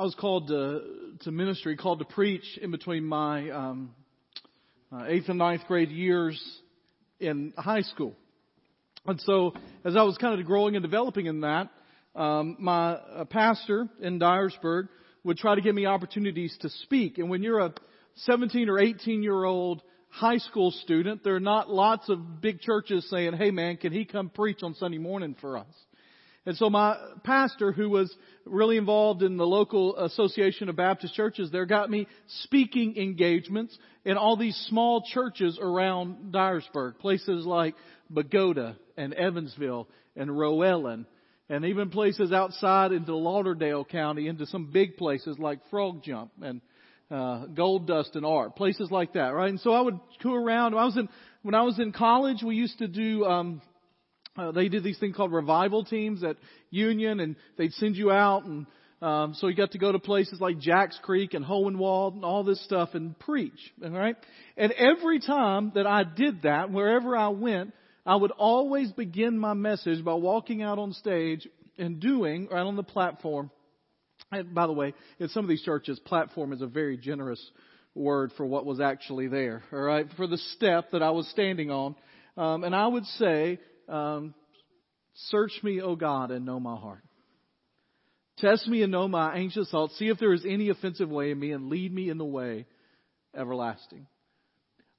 I was called to, to ministry, called to preach in between my um, uh, eighth and ninth grade years in high school. And so, as I was kind of growing and developing in that, um, my uh, pastor in Dyersburg would try to give me opportunities to speak. And when you're a 17 or 18 year old high school student, there are not lots of big churches saying, "Hey, man, can he come preach on Sunday morning for us?" And so my pastor, who was really involved in the local association of Baptist churches there, got me speaking engagements in all these small churches around Dyersburg, places like Bogota and Evansville and Rowan, and even places outside into Lauderdale County, into some big places like Frog Jump and uh, Gold Dust and Art, places like that, right? And so I would go around. I was in when I was in college, we used to do um, uh, they did these things called revival teams at Union, and they'd send you out, and um, so you got to go to places like Jacks Creek and Hohenwald and all this stuff and preach. All right, and every time that I did that, wherever I went, I would always begin my message by walking out on stage and doing right on the platform. And by the way, in some of these churches, platform is a very generous word for what was actually there. All right, for the step that I was standing on, um, and I would say um, Search me, O God, and know my heart. Test me and know my anxious thoughts. See if there is any offensive way in me and lead me in the way everlasting.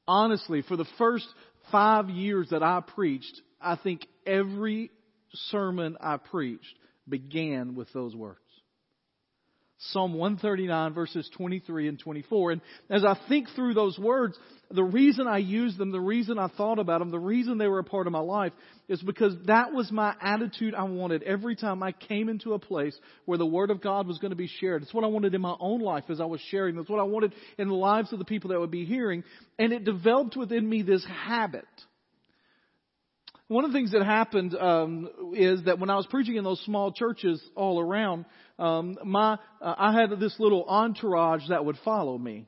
Honestly, for the first five years that I preached, I think every sermon I preached began with those words. Psalm 139 verses 23 and 24. And as I think through those words, the reason I used them, the reason I thought about them, the reason they were a part of my life is because that was my attitude I wanted every time I came into a place where the Word of God was going to be shared. It's what I wanted in my own life as I was sharing. It's what I wanted in the lives of the people that would be hearing. And it developed within me this habit. One of the things that happened um, is that when I was preaching in those small churches all around, um, my uh, I had this little entourage that would follow me.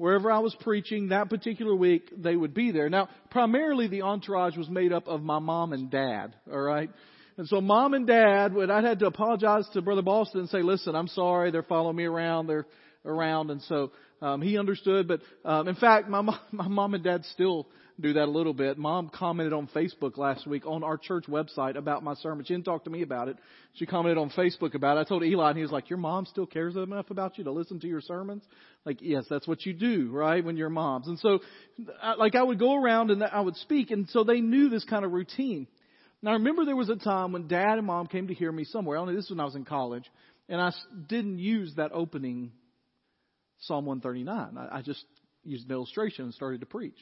Wherever I was preaching that particular week, they would be there. Now, primarily the entourage was made up of my mom and dad, alright? And so mom and dad, when I had to apologize to Brother Boston and say, listen, I'm sorry, they're following me around, they're around, and so, um, he understood, but, um, in fact, my, my mom and dad still do that a little bit. Mom commented on Facebook last week on our church website about my sermon. She didn't talk to me about it. She commented on Facebook about it. I told Eli and he was like, your mom still cares enough about you to listen to your sermons? Like, yes, that's what you do, right? When you're moms. And so, like I would go around and I would speak and so they knew this kind of routine. Now I remember there was a time when dad and mom came to hear me somewhere. Only this was when I was in college and I didn't use that opening Psalm 139. I, I just used an illustration and started to preach.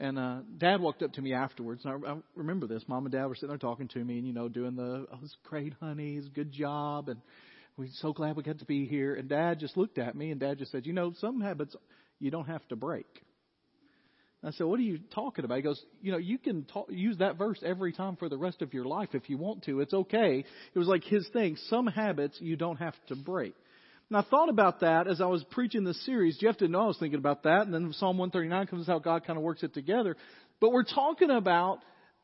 And uh, Dad walked up to me afterwards, and I, I remember this. Mom and Dad were sitting there talking to me, and you know, doing the, "Oh, it's great, honey, it's a good job," and we're so glad we got to be here. And Dad just looked at me, and Dad just said, "You know, some habits you don't have to break." I said, "What are you talking about?" He goes, "You know, you can talk, use that verse every time for the rest of your life if you want to. It's okay." It was like his thing. Some habits you don't have to break. And I thought about that as I was preaching this series. Have to know I was thinking about that. And then Psalm 139 comes how God kind of works it together. But we're talking about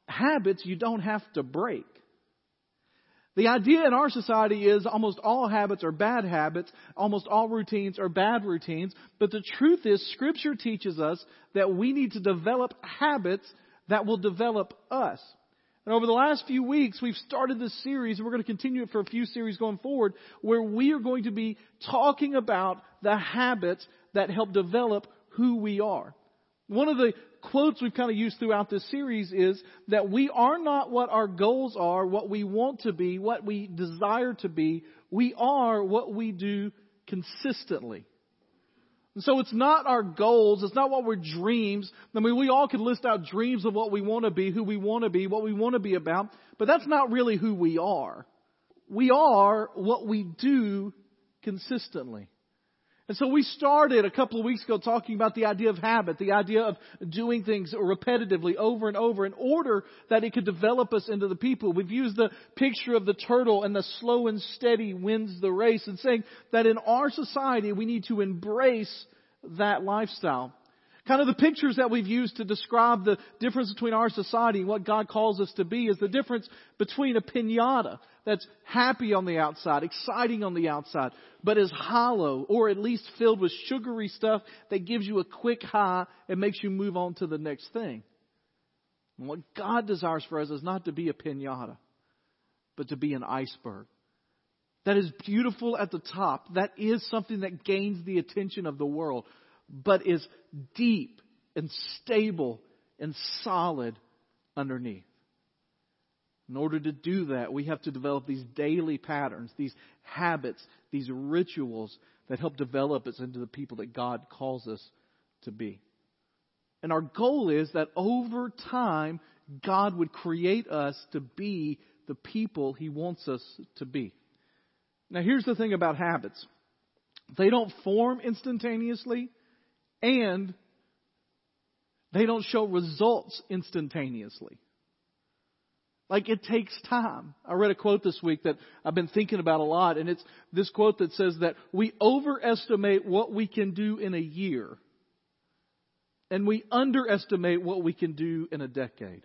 habits you don't have to break. The idea in our society is almost all habits are bad habits, almost all routines are bad routines, but the truth is scripture teaches us that we need to develop habits that will develop us. And over the last few weeks, we've started this series, and we're going to continue it for a few series going forward, where we are going to be talking about the habits that help develop who we are. One of the quotes we've kind of used throughout this series is that we are not what our goals are, what we want to be, what we desire to be. We are what we do consistently. And so it's not our goals, it's not what we're dreams. I mean, we all can list out dreams of what we want to be, who we want to be, what we want to be about, but that's not really who we are. We are what we do consistently. And so we started a couple of weeks ago talking about the idea of habit, the idea of doing things repetitively over and over in order that it could develop us into the people. We've used the picture of the turtle and the slow and steady wins the race and saying that in our society we need to embrace that lifestyle. Kind of the pictures that we've used to describe the difference between our society and what God calls us to be is the difference between a pinata that's happy on the outside, exciting on the outside, but is hollow or at least filled with sugary stuff that gives you a quick high and makes you move on to the next thing. And what God desires for us is not to be a pinata, but to be an iceberg. That is beautiful at the top. That is something that gains the attention of the world but is deep and stable and solid underneath. In order to do that, we have to develop these daily patterns, these habits, these rituals that help develop us into the people that God calls us to be. And our goal is that over time, God would create us to be the people He wants us to be. Now, here's the thing about habits they don't form instantaneously, and they don't show results instantaneously. Like it takes time. I read a quote this week that I've been thinking about a lot, and it's this quote that says that we overestimate what we can do in a year, and we underestimate what we can do in a decade.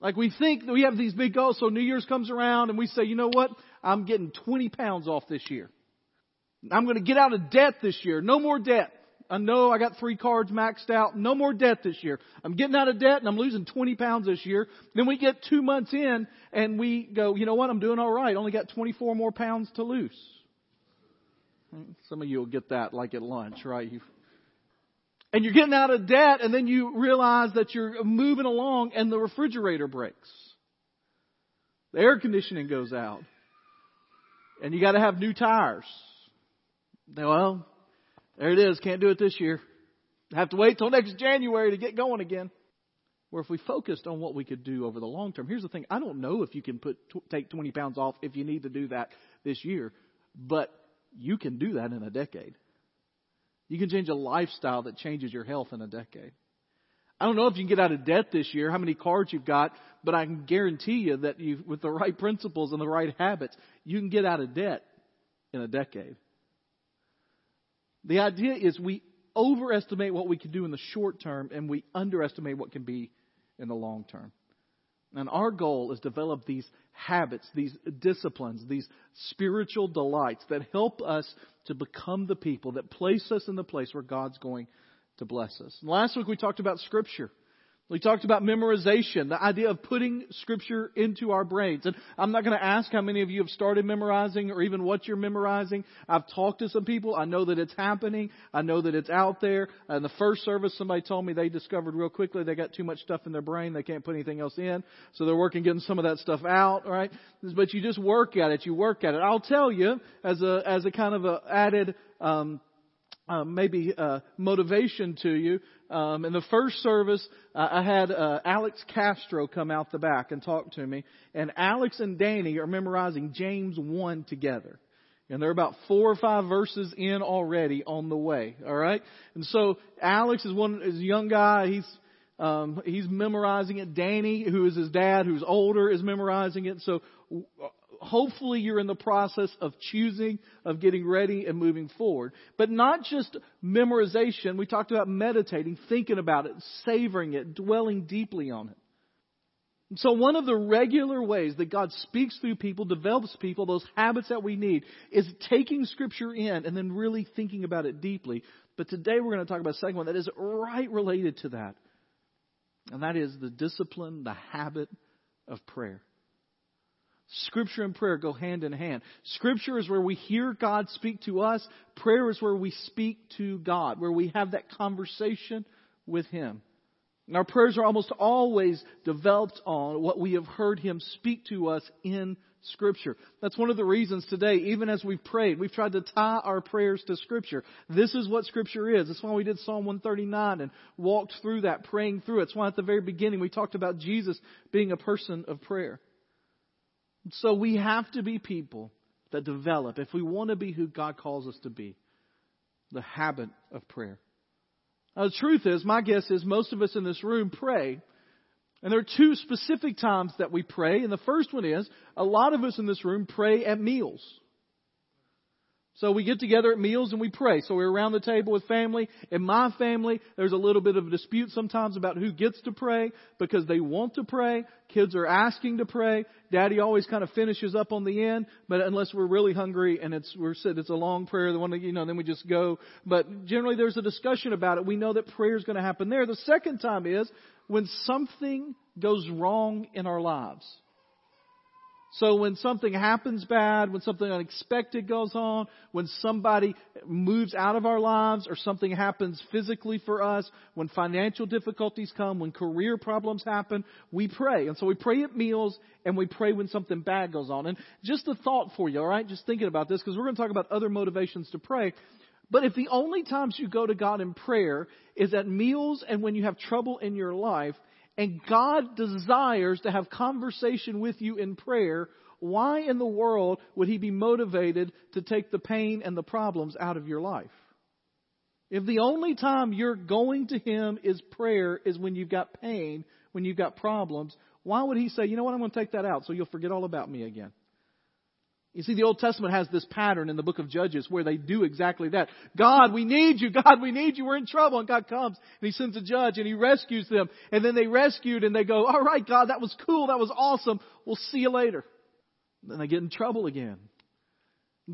Like we think we have these big goals, so New Year's comes around and we say, you know what? I'm getting 20 pounds off this year. I'm going to get out of debt this year. No more debt. I know I got three cards maxed out. No more debt this year. I'm getting out of debt and I'm losing 20 pounds this year. Then we get two months in and we go, you know what? I'm doing all right. Only got 24 more pounds to lose. Some of you will get that like at lunch, right? You, and you're getting out of debt and then you realize that you're moving along and the refrigerator breaks. The air conditioning goes out. And you gotta have new tires. Well, there it is. Can't do it this year. Have to wait till next January to get going again. Where if we focused on what we could do over the long term, here's the thing: I don't know if you can put take 20 pounds off if you need to do that this year, but you can do that in a decade. You can change a lifestyle that changes your health in a decade. I don't know if you can get out of debt this year, how many cards you've got, but I can guarantee you that you, with the right principles and the right habits, you can get out of debt in a decade. The idea is we overestimate what we can do in the short term and we underestimate what can be in the long term. And our goal is develop these habits, these disciplines, these spiritual delights that help us to become the people that place us in the place where God's going to bless us. Last week we talked about Scripture. We talked about memorization, the idea of putting scripture into our brains. And I'm not going to ask how many of you have started memorizing or even what you're memorizing. I've talked to some people. I know that it's happening. I know that it's out there. In the first service, somebody told me they discovered real quickly they got too much stuff in their brain. They can't put anything else in. So they're working getting some of that stuff out, right? But you just work at it. You work at it. I'll tell you as a, as a kind of a added, um, uh, maybe uh, motivation to you. Um, in the first service, uh, I had uh, Alex Castro come out the back and talk to me, and Alex and Danny are memorizing James one together. And they're about four or five verses in already on the way. All right, and so Alex is one is a young guy. He's um, he's memorizing it. Danny, who is his dad, who's older, is memorizing it. So hopefully you're in the process of choosing, of getting ready and moving forward. But not just memorization. We talked about meditating, thinking about it, savoring it, dwelling deeply on it. So one of the regular ways that God speaks through people, develops people, those habits that we need, is taking scripture in and then really thinking about it deeply. But today we're going to talk about a second one that is right related to that. And that is the discipline, the habit of prayer. Scripture and prayer go hand in hand. Scripture is where we hear God speak to us. Prayer is where we speak to God, where we have that conversation with Him. And our prayers are almost always developed on what we have heard Him speak to us in Scripture. That's one of the reasons today, even as we've prayed, we've tried to tie our prayers to Scripture. This is what Scripture is. That's why we did Psalm 139 and walked through that, praying through it. That's why at the very beginning we talked about Jesus being a person of prayer. So we have to be people that develop, if we want to be who God calls us to be, the habit of prayer. Now, the truth is, my guess is most of us in this room pray. And there are two specific times that we pray. And the first one is, a lot of us in this room pray at meals. So we get together at meals and we pray. So we're around the table with family. In my family, there's a little bit of a dispute sometimes about who gets to pray because they want to pray. Kids are asking to pray. Daddy always kind of finishes up on the end, but unless we're really hungry and it's we're said it's a long prayer, the one you know, then we just go. But generally, there's a discussion about it. We know that prayer is going to happen there. The second time is when something goes wrong in our lives. So when something happens bad, when something unexpected goes on, when somebody moves out of our lives or something happens physically for us, when financial difficulties come, when career problems happen, we pray. And so we pray at meals and we pray when something bad goes on. And just a thought for you, alright? Just thinking about this because we're going to talk about other motivations to pray. But if the only times you go to God in prayer is at meals and when you have trouble in your life, and God desires to have conversation with you in prayer, why in the world would He be motivated to take the pain and the problems out of your life? If the only time you're going to Him is prayer is when you've got pain, when you've got problems, why would He say, you know what, I'm going to take that out so you'll forget all about me again? You see, the Old Testament has this pattern in the book of Judges where they do exactly that. God, we need you. God, we need you. We're in trouble. And God comes and He sends a judge and He rescues them. And then they rescued and they go, all right, God, that was cool. That was awesome. We'll see you later. Then they get in trouble again.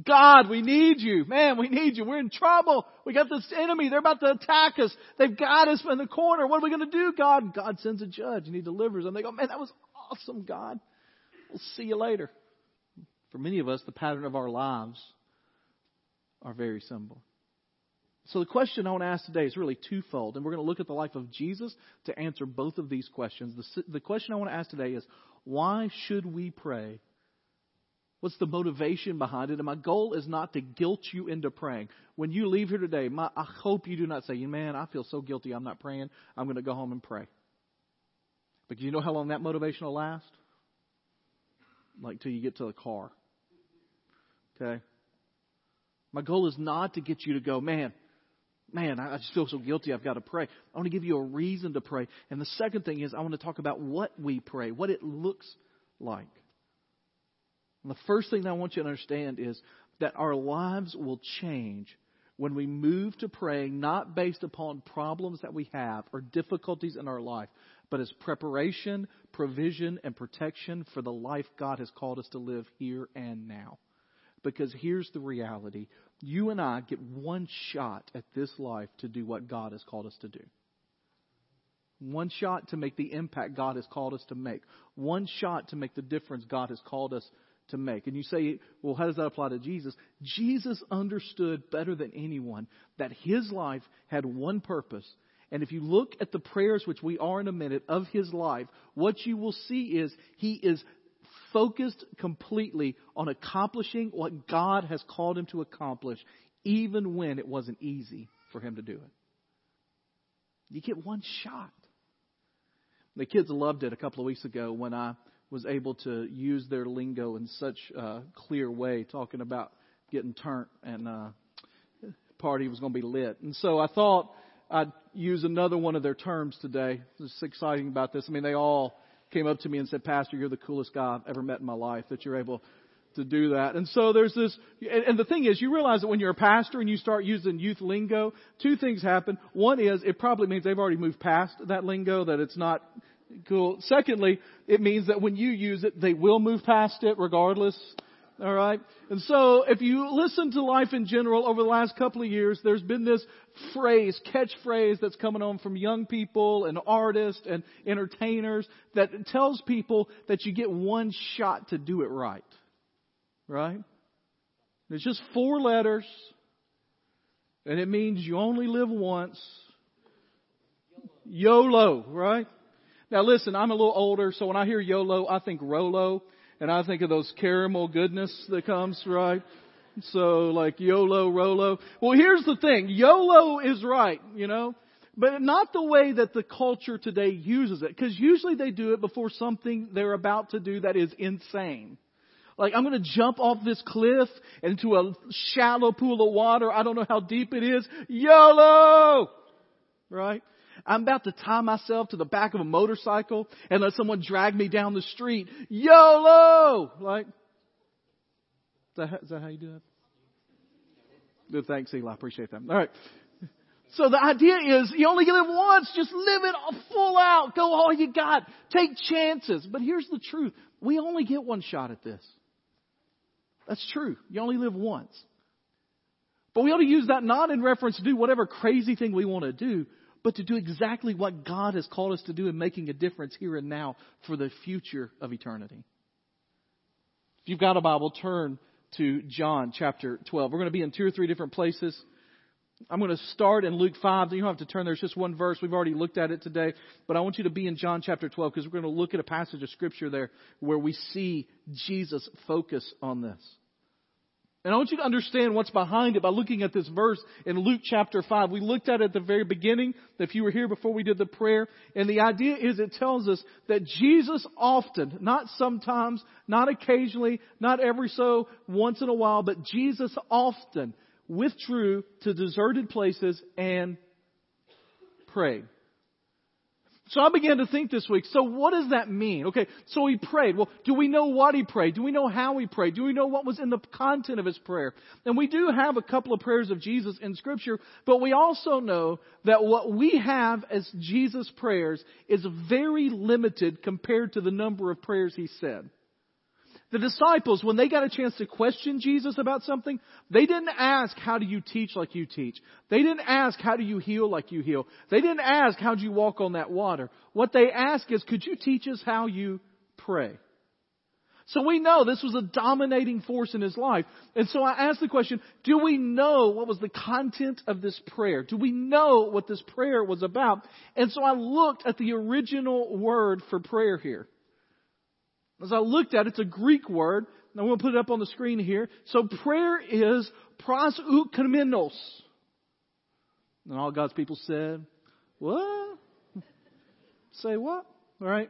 God, we need you. Man, we need you. We're in trouble. We got this enemy. They're about to attack us. They've got us in the corner. What are we going to do, God? God sends a judge and he delivers them. They go, man, that was awesome, God. We'll see you later for many of us, the pattern of our lives are very similar. So the question I want to ask today is really twofold, and we're going to look at the life of Jesus to answer both of these questions. The, the question I want to ask today is, why should we pray? What's the motivation behind it? And my goal is not to guilt you into praying. When you leave here today, my, I hope you do not say, man, I feel so guilty I'm not praying. I'm going to go home and pray. But do you know how long that motivation will last? Like till you get to the car. Okay? My goal is not to get you to go, man, man, I just feel so guilty. I've got to pray. I want to give you a reason to pray. And the second thing is, I want to talk about what we pray, what it looks like. And the first thing I want you to understand is that our lives will change when we move to praying not based upon problems that we have or difficulties in our life, but as preparation, provision, and protection for the life God has called us to live here and now. Because here's the reality you and I get one shot at this life to do what God has called us to do. One shot to make the impact God has called us to make. One shot to make the difference God has called us to make. And you say, well, how does that apply to Jesus? Jesus understood better than anyone that his life had one purpose. And if you look at the prayers, which we are in a minute, of his life, what you will see is he is focused completely on accomplishing what God has called him to accomplish, even when it wasn't easy for him to do it. You get one shot. The kids loved it a couple of weeks ago when I was able to use their lingo in such a clear way, talking about getting turned and uh, party was going to be lit. And so I thought I'd use another one of their terms today. It's exciting about this? I mean, they all came up to me and said, Pastor, you're the coolest guy I've ever met in my life that you're able to do that. And so there's this, and the thing is, you realize that when you're a pastor and you start using youth lingo, two things happen. One is, it probably means they've already moved past that lingo, that it's not cool. Secondly, it means that when you use it, they will move past it regardless. All right? And so if you listen to life in general over the last couple of years, there's been this phrase, catchphrase that's coming on from young people and artists and entertainers that tells people that you get one shot to do it right. Right? It's just four letters and it means you only live once. YOLO, right? Now listen, I'm a little older, so when I hear YOLO, I think Rolo and I think of those caramel goodness that comes, right? So like YOLO, Rolo. Well, here's the thing. YOLO is right, you know, but not the way that the culture today uses it. Because usually they do it before something they're about to do that is insane. Like, I'm going to jump off this cliff into a shallow pool of water. I don't know how deep it is. YOLO! Right? I'm about to tie myself to the back of a motorcycle and let someone drag me down the street. YOLO! Like, is that, is that how you do it? Good. Thanks, Eli. I appreciate that. All right. So the idea is you only live once. Just live it full out. Go all you got. Take chances. But here's the truth. We only get one shot at this. That's true. You only live once. But we ought to use that not in reference to do whatever crazy thing we want to do, but to do exactly what God has called us to do in making a difference here and now for the future of eternity. If you've got a Bible, turn to John chapter 12. We're going to be in two or three different places. I'm going to start in Luke 5. You don't have to turn there. It's just one verse. We've already looked at it today. But I want you to be in John chapter 12 because we're going to look at a passage of scripture there where we see Jesus focus on this. And I want you to understand what's behind it by looking at this verse in Luke chapter 5. We looked at it at the very beginning, if you were here before we did the prayer. And the idea is it tells us that Jesus often, not sometimes, not occasionally, not every so once in a while, but Jesus often withdrew to deserted places and prayed. So I began to think this week, so what does that mean? Okay, so he prayed. Well, do we know what he prayed? Do we know how he prayed? Do we know what was in the content of his prayer? And we do have a couple of prayers of Jesus in scripture, but we also know that what we have as Jesus' prayers is very limited compared to the number of prayers he said. The disciples, when they got a chance to question Jesus about something, they didn't ask, how do you teach like you teach? They didn't ask, how do you heal like you heal? They didn't ask, how do you walk on that water? What they asked is, could you teach us how you pray? So we know this was a dominating force in his life. And so I asked the question, do we know what was the content of this prayer? Do we know what this prayer was about? And so I looked at the original word for prayer here. As I looked at it, it's a Greek word. I'm going to put it up on the screen here. So prayer is pros proseukomenos. And all God's people said, what? Say what? All right.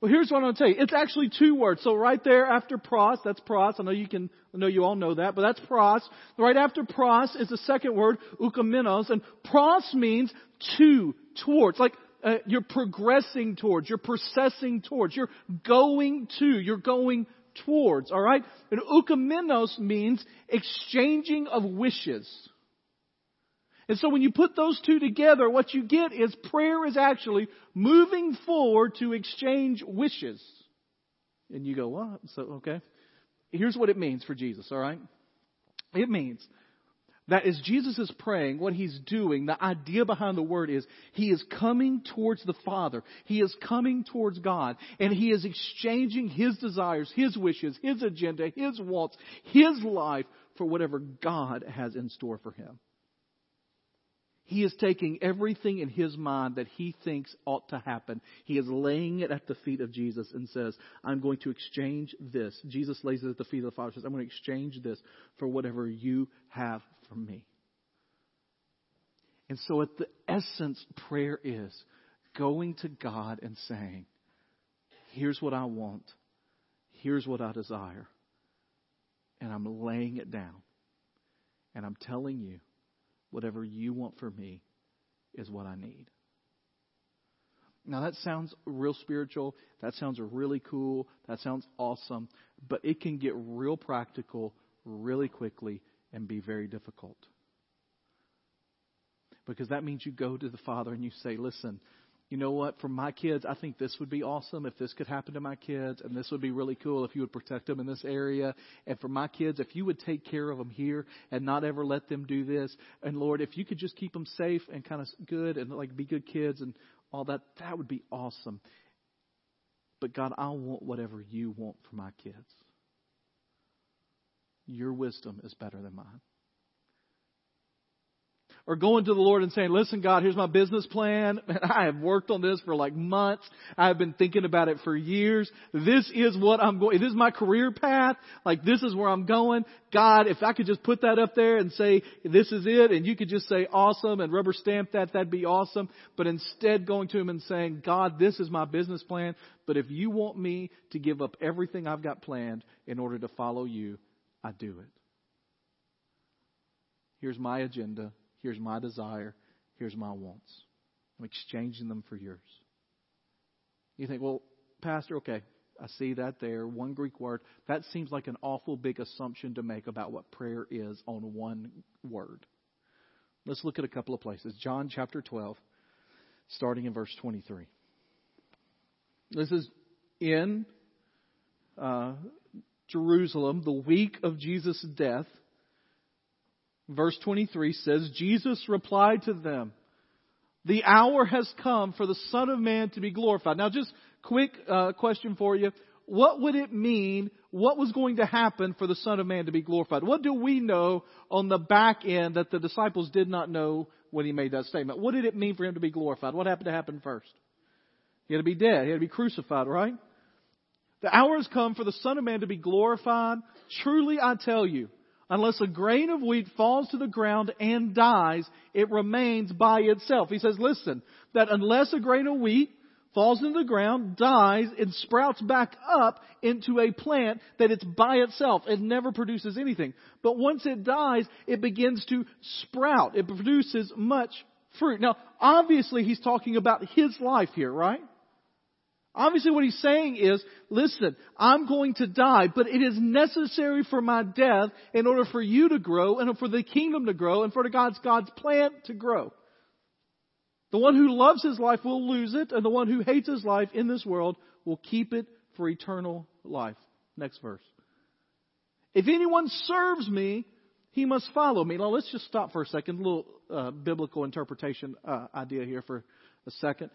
Well, here's what I'm going to tell you. It's actually two words. So right there after pros, that's pros. I know you can, I know you all know that, but that's pros. Right after pros is the second word, ukamenos. And pros means to, towards. Like uh, you're progressing towards, you're processing towards, you're going to, you're going towards, alright? And ukamenos means exchanging of wishes. And so when you put those two together, what you get is prayer is actually moving forward to exchange wishes. And you go, what? So, okay. Here's what it means for Jesus, alright? It means that as Jesus is praying, what he's doing, the idea behind the word is he is coming towards the Father. He is coming towards God. And he is exchanging his desires, his wishes, his agenda, his wants, his life for whatever God has in store for him. He is taking everything in his mind that he thinks ought to happen. He is laying it at the feet of Jesus and says, I'm going to exchange this. Jesus lays it at the feet of the Father and says, I'm going to exchange this for whatever you have for me. And so at the essence, prayer is going to God and saying, here's what I want. Here's what I desire. And I'm laying it down. And I'm telling you, whatever you want for me is what I need. Now that sounds real spiritual. That sounds really cool. That sounds awesome. But it can get real practical really quickly and be very difficult. Because that means you go to the Father and you say, listen, you know what? For my kids, I think this would be awesome if this could happen to my kids, and this would be really cool if you would protect them in this area. And for my kids, if you would take care of them here and not ever let them do this. And Lord, if you could just keep them safe and kind of good and like be good kids and all that, that would be awesome. But God, I want whatever you want for my kids. Your wisdom is better than mine or going to the Lord and saying, listen, God, here's my business plan. I have worked on this for like months. I have been thinking about it for years. This is what I'm going, this is my career path. Like this is where I'm going. God, if I could just put that up there and say, this is it, and you could just say awesome and rubber stamp that, that'd be awesome. But instead going to Him and saying, God, this is my business plan. But if you want me to give up everything I've got planned in order to follow you, I do it. Here's my agenda. Here's my desire. Here's my wants. I'm exchanging them for yours. You think, well, Pastor, okay, I see that there, one Greek word. That seems like an awful big assumption to make about what prayer is on one word. Let's look at a couple of places. John chapter 12, starting in verse 23. This is in uh, Jerusalem, the week of Jesus' death. Verse 23 says, Jesus replied to them, The hour has come for the Son of Man to be glorified. Now, just quick uh, question for you. What would it mean? What was going to happen for the Son of Man to be glorified? What do we know on the back end that the disciples did not know when he made that statement? What did it mean for him to be glorified? What happened to happen first? He had to be dead. He had to be crucified, right? The hour has come for the Son of Man to be glorified. Truly I tell you, unless a grain of wheat falls to the ground and dies, it remains by itself. He says, listen, that unless a grain of wheat falls into the ground, dies, and sprouts back up into a plant that it's by itself. It never produces anything. But once it dies, it begins to sprout. It produces much fruit. Now, obviously he's talking about his life here, right? Obviously what he's saying is, listen, I'm going to die, but it is necessary for my death in order for you to grow and for the kingdom to grow and for God's, God's plan to grow. The one who loves his life will lose it, and the one who hates his life in this world will keep it for eternal life. Next verse. If anyone serves me, he must follow me. Now let's just stop for a second. A little uh, biblical interpretation uh, idea here for a second.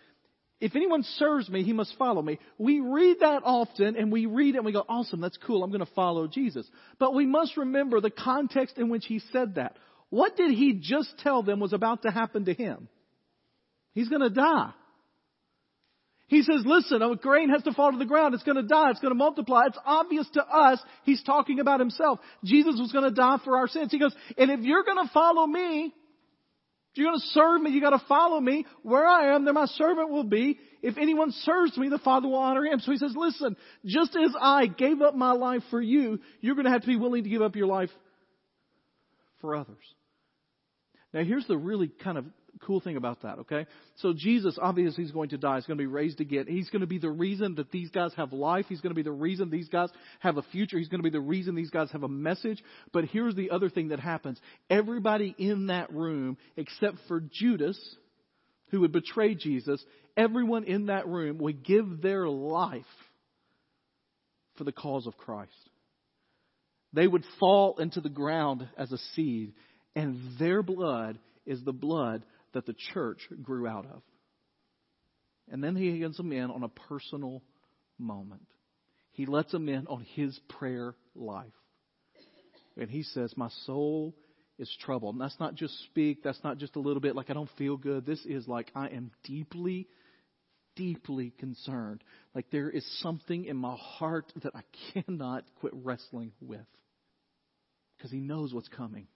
If anyone serves me, he must follow me. We read that often and we read it and we go, awesome, that's cool, I'm going to follow Jesus. But we must remember the context in which he said that. What did he just tell them was about to happen to him? He's going to die. He says, listen, a grain has to fall to the ground. It's going to die. It's going to multiply. It's obvious to us. He's talking about himself. Jesus was going to die for our sins. He goes, and if you're going to follow me, if you're going to serve me, you got to follow me. Where I am, there my servant will be. If anyone serves me, the Father will honor him. So he says, listen, just as I gave up my life for you, you're going to have to be willing to give up your life for others. Now here's the really kind of cool thing about that, okay? So Jesus, obviously, he's going to die. He's going to be raised again. He's going to be the reason that these guys have life. He's going to be the reason these guys have a future. He's going to be the reason these guys have a message. But here's the other thing that happens. Everybody in that room, except for Judas, who would betray Jesus, everyone in that room would give their life for the cause of Christ. They would fall into the ground as a seed, and their blood is the blood that the church grew out of. And then he gets them in on a personal moment. He lets them in on his prayer life. And he says, My soul is troubled. And that's not just speak, that's not just a little bit like I don't feel good. This is like I am deeply, deeply concerned. Like there is something in my heart that I cannot quit wrestling with. Because he knows what's coming.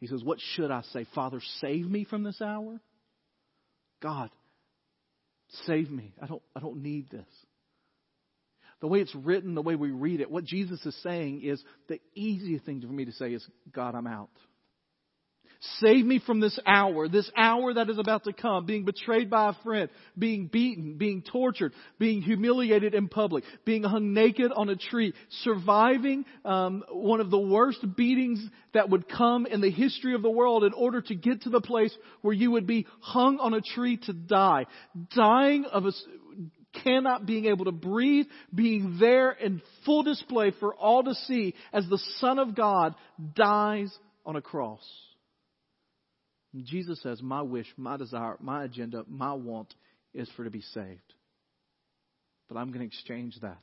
He says, What should I say? Father, save me from this hour? God, save me. I don't, I don't need this. The way it's written, the way we read it, what Jesus is saying is the easiest thing for me to say is, God, I'm out. Save me from this hour, this hour that is about to come, being betrayed by a friend, being beaten, being tortured, being humiliated in public, being hung naked on a tree, surviving um, one of the worst beatings that would come in the history of the world in order to get to the place where you would be hung on a tree to die, dying of a cannot being able to breathe, being there in full display for all to see as the Son of God dies on a cross. Jesus says, My wish, my desire, my agenda, my want is for to be saved. But I'm going to exchange that.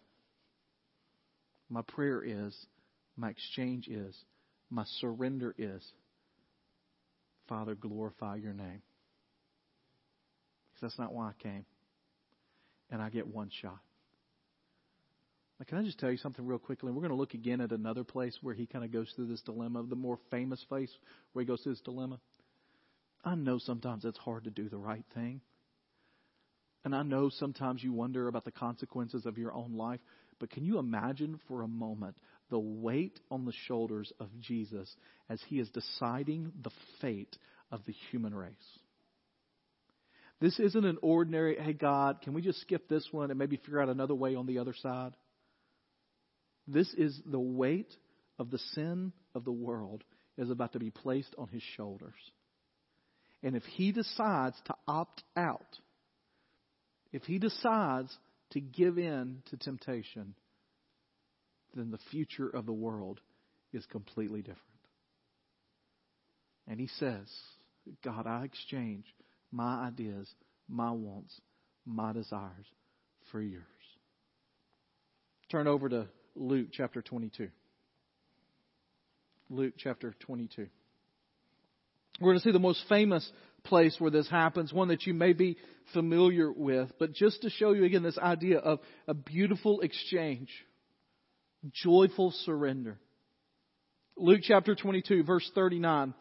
My prayer is, my exchange is, my surrender is, Father, glorify your name. Because that's not why I came. And I get one shot. Now, can I just tell you something real quickly? We're going to look again at another place where he kind of goes through this dilemma, the more famous place where he goes through this dilemma. I know sometimes it's hard to do the right thing. And I know sometimes you wonder about the consequences of your own life. But can you imagine for a moment the weight on the shoulders of Jesus as he is deciding the fate of the human race? This isn't an ordinary, hey, God, can we just skip this one and maybe figure out another way on the other side? This is the weight of the sin of the world is about to be placed on his shoulders. And if he decides to opt out, if he decides to give in to temptation, then the future of the world is completely different. And he says, God, I exchange my ideas, my wants, my desires for yours. Turn over to Luke chapter 22. Luke chapter 22. We're going to see the most famous place where this happens, one that you may be familiar with, but just to show you again this idea of a beautiful exchange, joyful surrender. Luke chapter 22, verse 39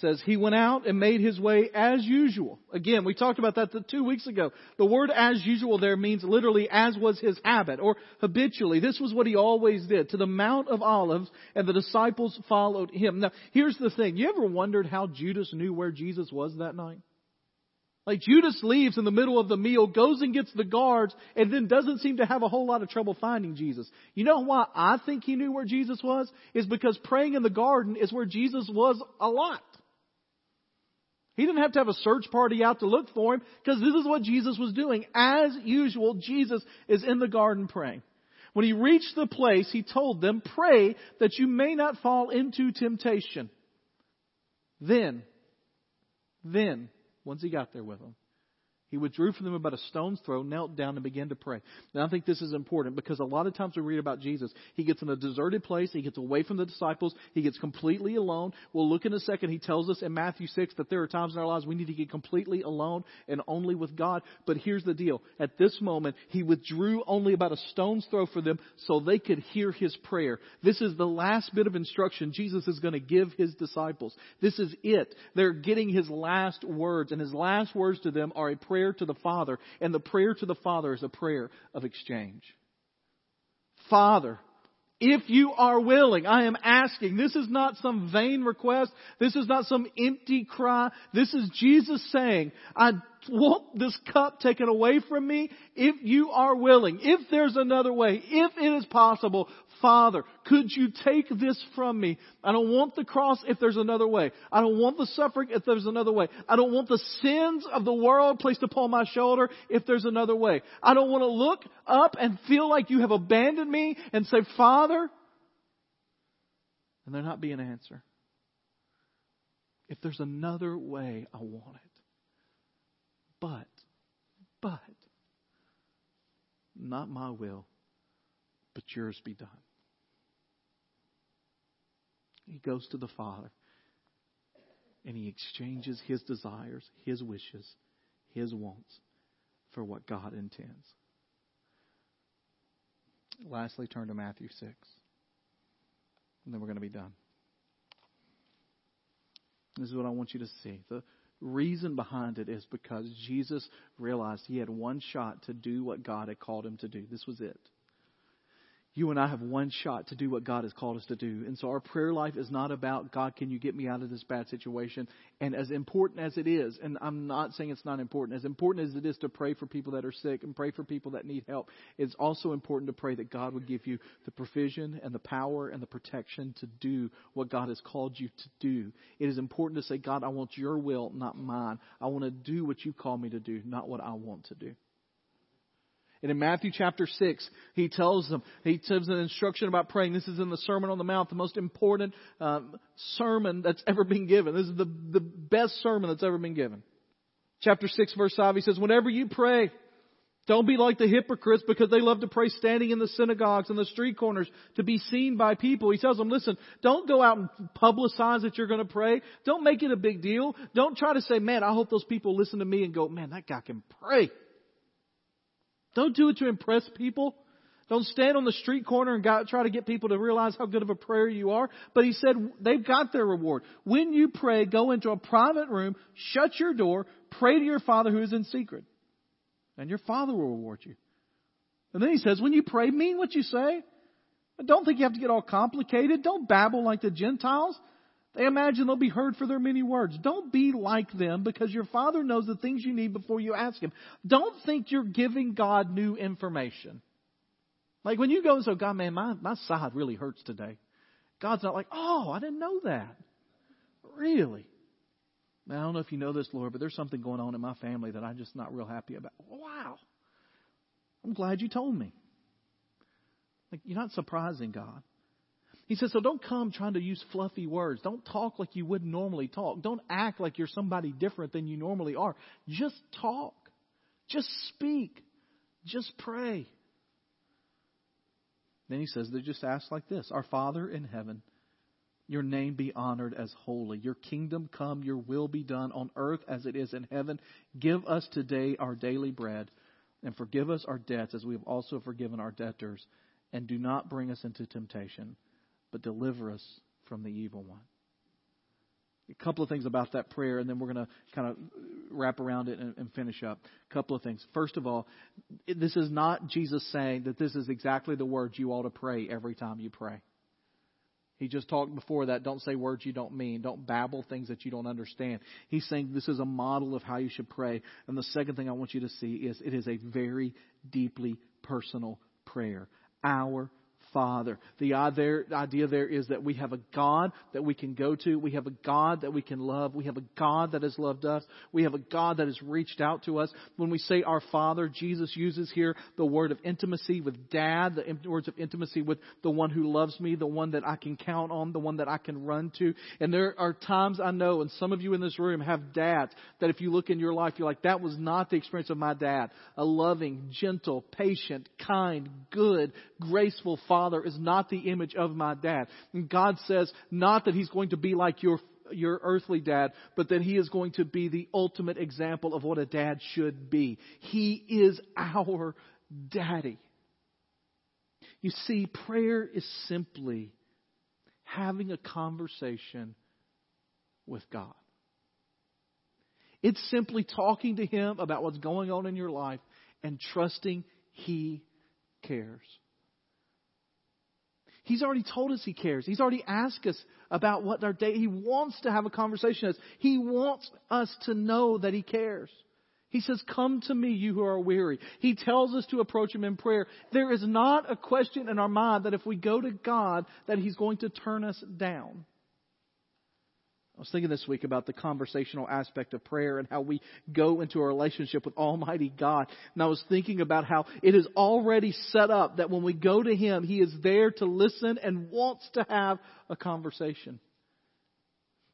says he went out and made his way as usual. Again, we talked about that two weeks ago. The word as usual there means literally as was his habit or habitually. This was what he always did to the Mount of Olives and the disciples followed him. Now, here's the thing. You ever wondered how Judas knew where Jesus was that night? Like Judas leaves in the middle of the meal, goes and gets the guards, and then doesn't seem to have a whole lot of trouble finding Jesus. You know why I think he knew where Jesus was? Is because praying in the garden is where Jesus was a lot. He didn't have to have a search party out to look for him because this is what Jesus was doing. As usual, Jesus is in the garden praying. When he reached the place, he told them, pray that you may not fall into temptation. Then, then, once he got there with them, he withdrew from them about a stone's throw, knelt down, and began to pray. Now, I think this is important because a lot of times we read about Jesus. He gets in a deserted place. He gets away from the disciples. He gets completely alone. We'll look in a second. He tells us in Matthew 6 that there are times in our lives we need to get completely alone and only with God. But here's the deal. At this moment, he withdrew only about a stone's throw for them so they could hear his prayer. This is the last bit of instruction Jesus is going to give his disciples. This is it. They're getting his last words, and his last words to them are a prayer prayer to the Father, and the prayer to the Father is a prayer of exchange. Father, if you are willing, I am asking. This is not some vain request. This is not some empty cry. This is Jesus saying, I want this cup taken away from me if you are willing. If there's another way, if it is possible, Father, could you take this from me? I don't want the cross if there's another way. I don't want the suffering if there's another way. I don't want the sins of the world placed upon my shoulder if there's another way. I don't want to look up and feel like you have abandoned me and say, Father, and there not be an answer. If there's another way, I want it. But, but, not my will, but yours be done. He goes to the Father and he exchanges his desires, his wishes, his wants for what God intends. Lastly, turn to Matthew 6. And then we're going to be done. This is what I want you to see. The reason behind it is because Jesus realized he had one shot to do what God had called him to do. This was it you and I have one shot to do what God has called us to do. And so our prayer life is not about, God, can you get me out of this bad situation? And as important as it is, and I'm not saying it's not important, as important as it is to pray for people that are sick and pray for people that need help, it's also important to pray that God would give you the provision and the power and the protection to do what God has called you to do. It is important to say, God, I want your will, not mine. I want to do what you call me to do, not what I want to do. And in Matthew chapter 6, he tells them, he gives an instruction about praying. This is in the Sermon on the Mount, the most important um, sermon that's ever been given. This is the, the best sermon that's ever been given. Chapter 6, verse 5, he says, Whenever you pray, don't be like the hypocrites because they love to pray standing in the synagogues and the street corners to be seen by people. He tells them, listen, don't go out and publicize that you're going to pray. Don't make it a big deal. Don't try to say, man, I hope those people listen to me and go, man, that guy can pray. Don't do it to impress people. Don't stand on the street corner and try to get people to realize how good of a prayer you are. But he said they've got their reward. When you pray, go into a private room, shut your door, pray to your Father who is in secret. And your Father will reward you. And then he says, when you pray, mean what you say. Don't think you have to get all complicated. Don't babble like the Gentiles. They imagine they'll be heard for their many words. Don't be like them because your Father knows the things you need before you ask Him. Don't think you're giving God new information. Like when you go and say, God, man, my, my side really hurts today. God's not like, oh, I didn't know that. Really? Man, I don't know if you know this, Lord, but there's something going on in my family that I'm just not real happy about. Wow. I'm glad you told me. Like, you're not surprising God. He says, so don't come trying to use fluffy words. Don't talk like you would normally talk. Don't act like you're somebody different than you normally are. Just talk. Just speak. Just pray. Then he says, they just ask like this Our Father in heaven, your name be honored as holy. Your kingdom come, your will be done on earth as it is in heaven. Give us today our daily bread, and forgive us our debts as we have also forgiven our debtors. And do not bring us into temptation but deliver us from the evil one. A couple of things about that prayer, and then we're going to kind of wrap around it and, and, finish up. A couple of things. First of all, this is not Jesus saying that this is exactly the words you ought to pray every time you pray. He just talked before that. Don't say words you don't mean. Don't babble things that you don't understand. He's saying this is a model of how you should pray. And the second thing I want you to see is it is a very deeply personal prayer. Our Father. The idea there is that we have a God that we can go to. We have a God that we can love. We have a God that has loved us. We have a God that has reached out to us. When we say our Father, Jesus uses here the word of intimacy with Dad, the words of intimacy with the one who loves me, the one that I can count on, the one that I can run to. And there are times I know, and some of you in this room have dads, that if you look in your life, you're like, that was not the experience of my dad. A loving, gentle, patient, kind, good, graceful father father is not the image of my dad. And God says not that he's going to be like your your earthly dad, but that he is going to be the ultimate example of what a dad should be. He is our daddy. You see, prayer is simply having a conversation with God. It's simply talking to Him about what's going on in your life and trusting He cares. He's already told us He cares. He's already asked us about what our day. He wants to have a conversation with us. He wants us to know that He cares. He says, Come to me, you who are weary. He tells us to approach Him in prayer. There is not a question in our mind that if we go to God, that He's going to turn us down. I was thinking this week about the conversational aspect of prayer and how we go into a relationship with Almighty God. And I was thinking about how it is already set up that when we go to Him, He is there to listen and wants to have a conversation.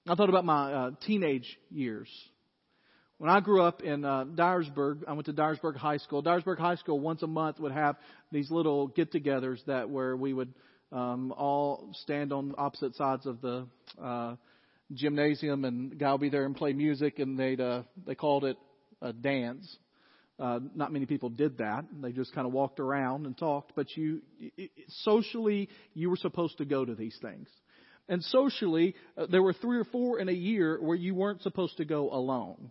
I thought about my uh, teenage years. When I grew up in uh, Dyersburg, I went to Dyersburg High School. Dyersburg High School once a month would have these little get-togethers that where we would um, all stand on opposite sides of the uh, gymnasium, and guy would be there and play music, and they'd uh, they called it a dance. Uh, not many people did that. They just kind of walked around and talked. But you, it, socially, you were supposed to go to these things. And socially, uh, there were three or four in a year where you weren't supposed to go alone.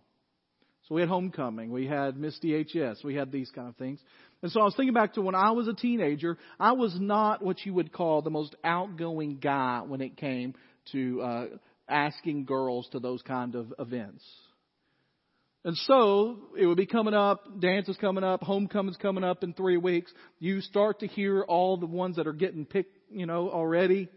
So we had homecoming, we had Miss DHS, we had these kind of things. And so I was thinking back to when I was a teenager, I was not what you would call the most outgoing guy when it came to uh, asking girls to those kind of events. And so it would be coming up, dance is coming up, homecoming's coming up in three weeks. You start to hear all the ones that are getting picked, you know, already.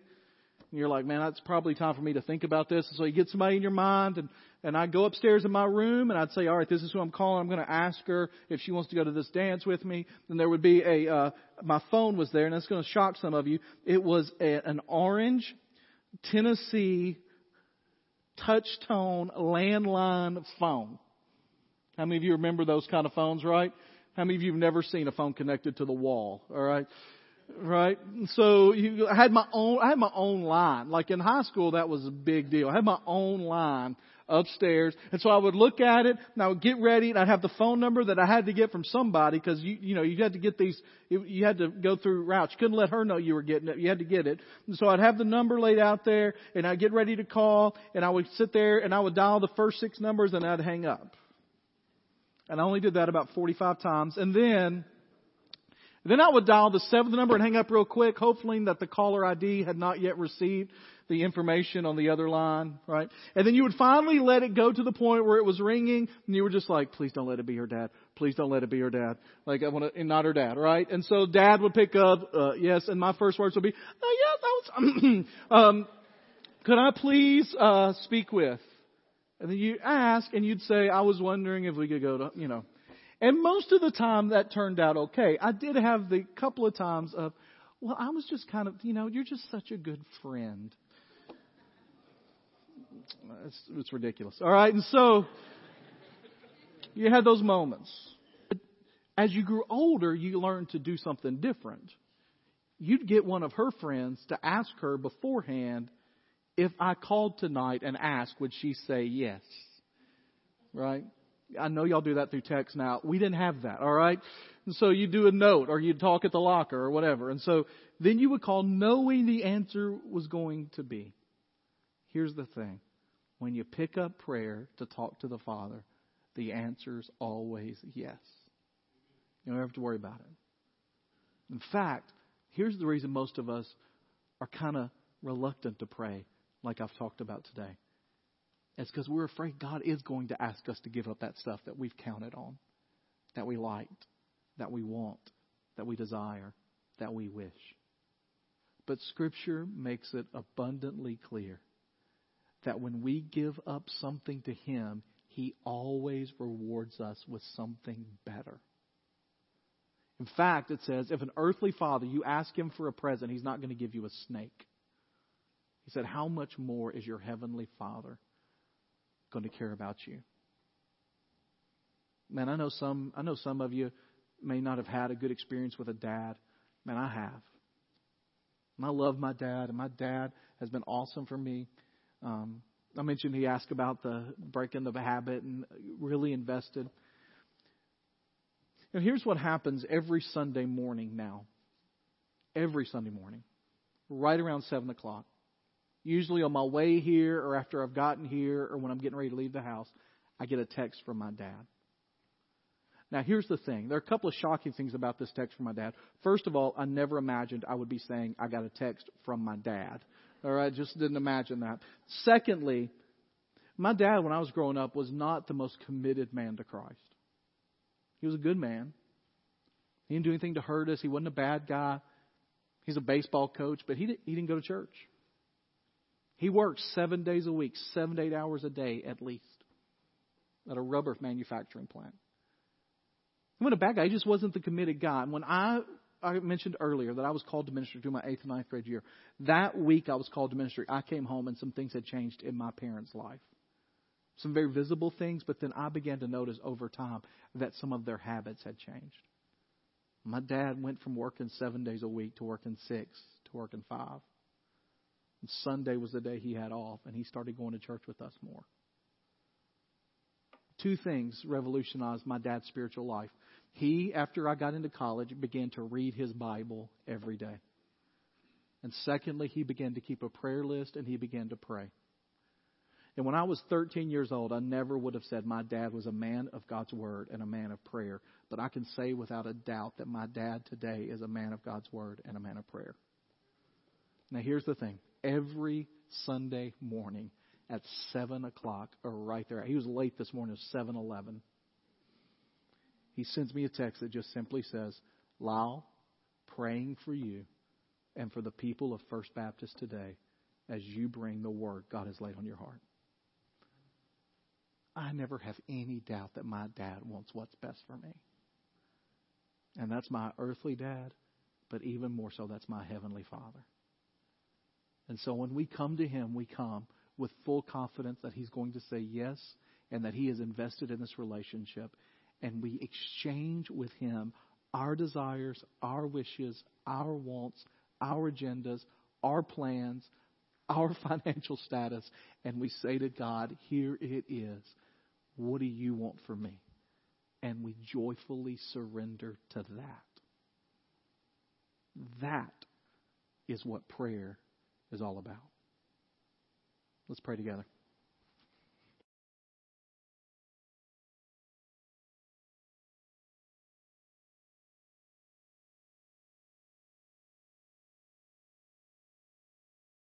And you're like, man, that's probably time for me to think about this. And so you get somebody in your mind and, and I go upstairs in my room and I'd say, all right, this is who I'm calling. I'm going to ask her if she wants to go to this dance with me. And there would be a, uh, my phone was there and it's going to shock some of you. It was a, an orange Tennessee touch tone landline phone. How many of you remember those kind of phones, right? How many of you have never seen a phone connected to the wall? All right. Right? So you, I had my own, I had my own line. Like in high school, that was a big deal. I had my own line upstairs. And so I would look at it and I would get ready and I'd have the phone number that I had to get from somebody because you, you know, you had to get these, you had to go through routes. You couldn't let her know you were getting it. You had to get it. And so I'd have the number laid out there and I'd get ready to call and I would sit there and I would dial the first six numbers and I'd hang up. And I only did that about 45 times. And then, then I would dial the seventh number and hang up real quick, hopefully that the caller ID had not yet received. The information on the other line, right? And then you would finally let it go to the point where it was ringing, and you were just like, please don't let it be her dad. Please don't let it be her dad. Like, I want to, and not her dad, right? And so dad would pick up, uh, yes, and my first words would be, oh yes, I was, um, could I please, uh, speak with? And then you ask, and you'd say, I was wondering if we could go to, you know. And most of the time that turned out okay. I did have the couple of times of, well, I was just kind of, you know, you're just such a good friend. It's, it's ridiculous. All right. And so you had those moments. As you grew older, you learned to do something different. You'd get one of her friends to ask her beforehand, if I called tonight and asked, would she say yes? Right? I know y'all do that through text now. We didn't have that, all right? And so you'd do a note or you'd talk at the locker or whatever. And so then you would call knowing the answer was going to be. Here's the thing. When you pick up prayer to talk to the Father, the answer is always yes. You don't have to worry about it. In fact, here's the reason most of us are kind of reluctant to pray, like I've talked about today. It's because we're afraid God is going to ask us to give up that stuff that we've counted on, that we liked, that we want, that we desire, that we wish. But Scripture makes it abundantly clear that when we give up something to Him, He always rewards us with something better. In fact, it says, if an earthly father, you ask him for a present, he's not going to give you a snake. He said, How much more is your heavenly father going to care about you? Man, I know some I know some of you may not have had a good experience with a dad. Man, I have. And I love my dad, and my dad has been awesome for me. Um, I mentioned he asked about the breaking of a habit and really invested. And here's what happens every Sunday morning now. Every Sunday morning, right around 7 o'clock. Usually on my way here or after I've gotten here or when I'm getting ready to leave the house, I get a text from my dad. Now, here's the thing. There are a couple of shocking things about this text from my dad. First of all, I never imagined I would be saying I got a text from my dad. All right, just didn't imagine that. Secondly, my dad, when I was growing up, was not the most committed man to Christ. He was a good man. He didn't do anything to hurt us. He wasn't a bad guy. He's a baseball coach, but he, he didn't go to church. He worked seven days a week, seven to eight hours a day at least, at a rubber manufacturing plant. He wasn't a bad guy. He just wasn't the committed guy. And when I I mentioned earlier that I was called to ministry through my eighth and ninth grade year. That week I was called to ministry. I came home and some things had changed in my parents' life. Some very visible things, but then I began to notice over time that some of their habits had changed. My dad went from working seven days a week to working six to working five. And Sunday was the day he had off, and he started going to church with us more. Two things revolutionized my dad's spiritual life. He, after I got into college, began to read his Bible every day. And secondly, he began to keep a prayer list and he began to pray. And when I was 13 years old, I never would have said my dad was a man of God's word and a man of prayer. But I can say without a doubt that my dad today is a man of God's word and a man of prayer. Now, here's the thing every Sunday morning at 7 o'clock, or right there, he was late this morning, it was 7 11 he sends me a text that just simply says, Lyle, praying for you and for the people of First Baptist today as you bring the word God has laid on your heart. I never have any doubt that my dad wants what's best for me. And that's my earthly dad, but even more so, that's my heavenly father. And so when we come to him, we come with full confidence that he's going to say yes and that he is invested in this relationship and we exchange with Him our desires, our wishes, our wants, our agendas, our plans, our financial status, and we say to God, Here it is. What do you want for me? And we joyfully surrender to that. That is what prayer is all about. Let's pray together.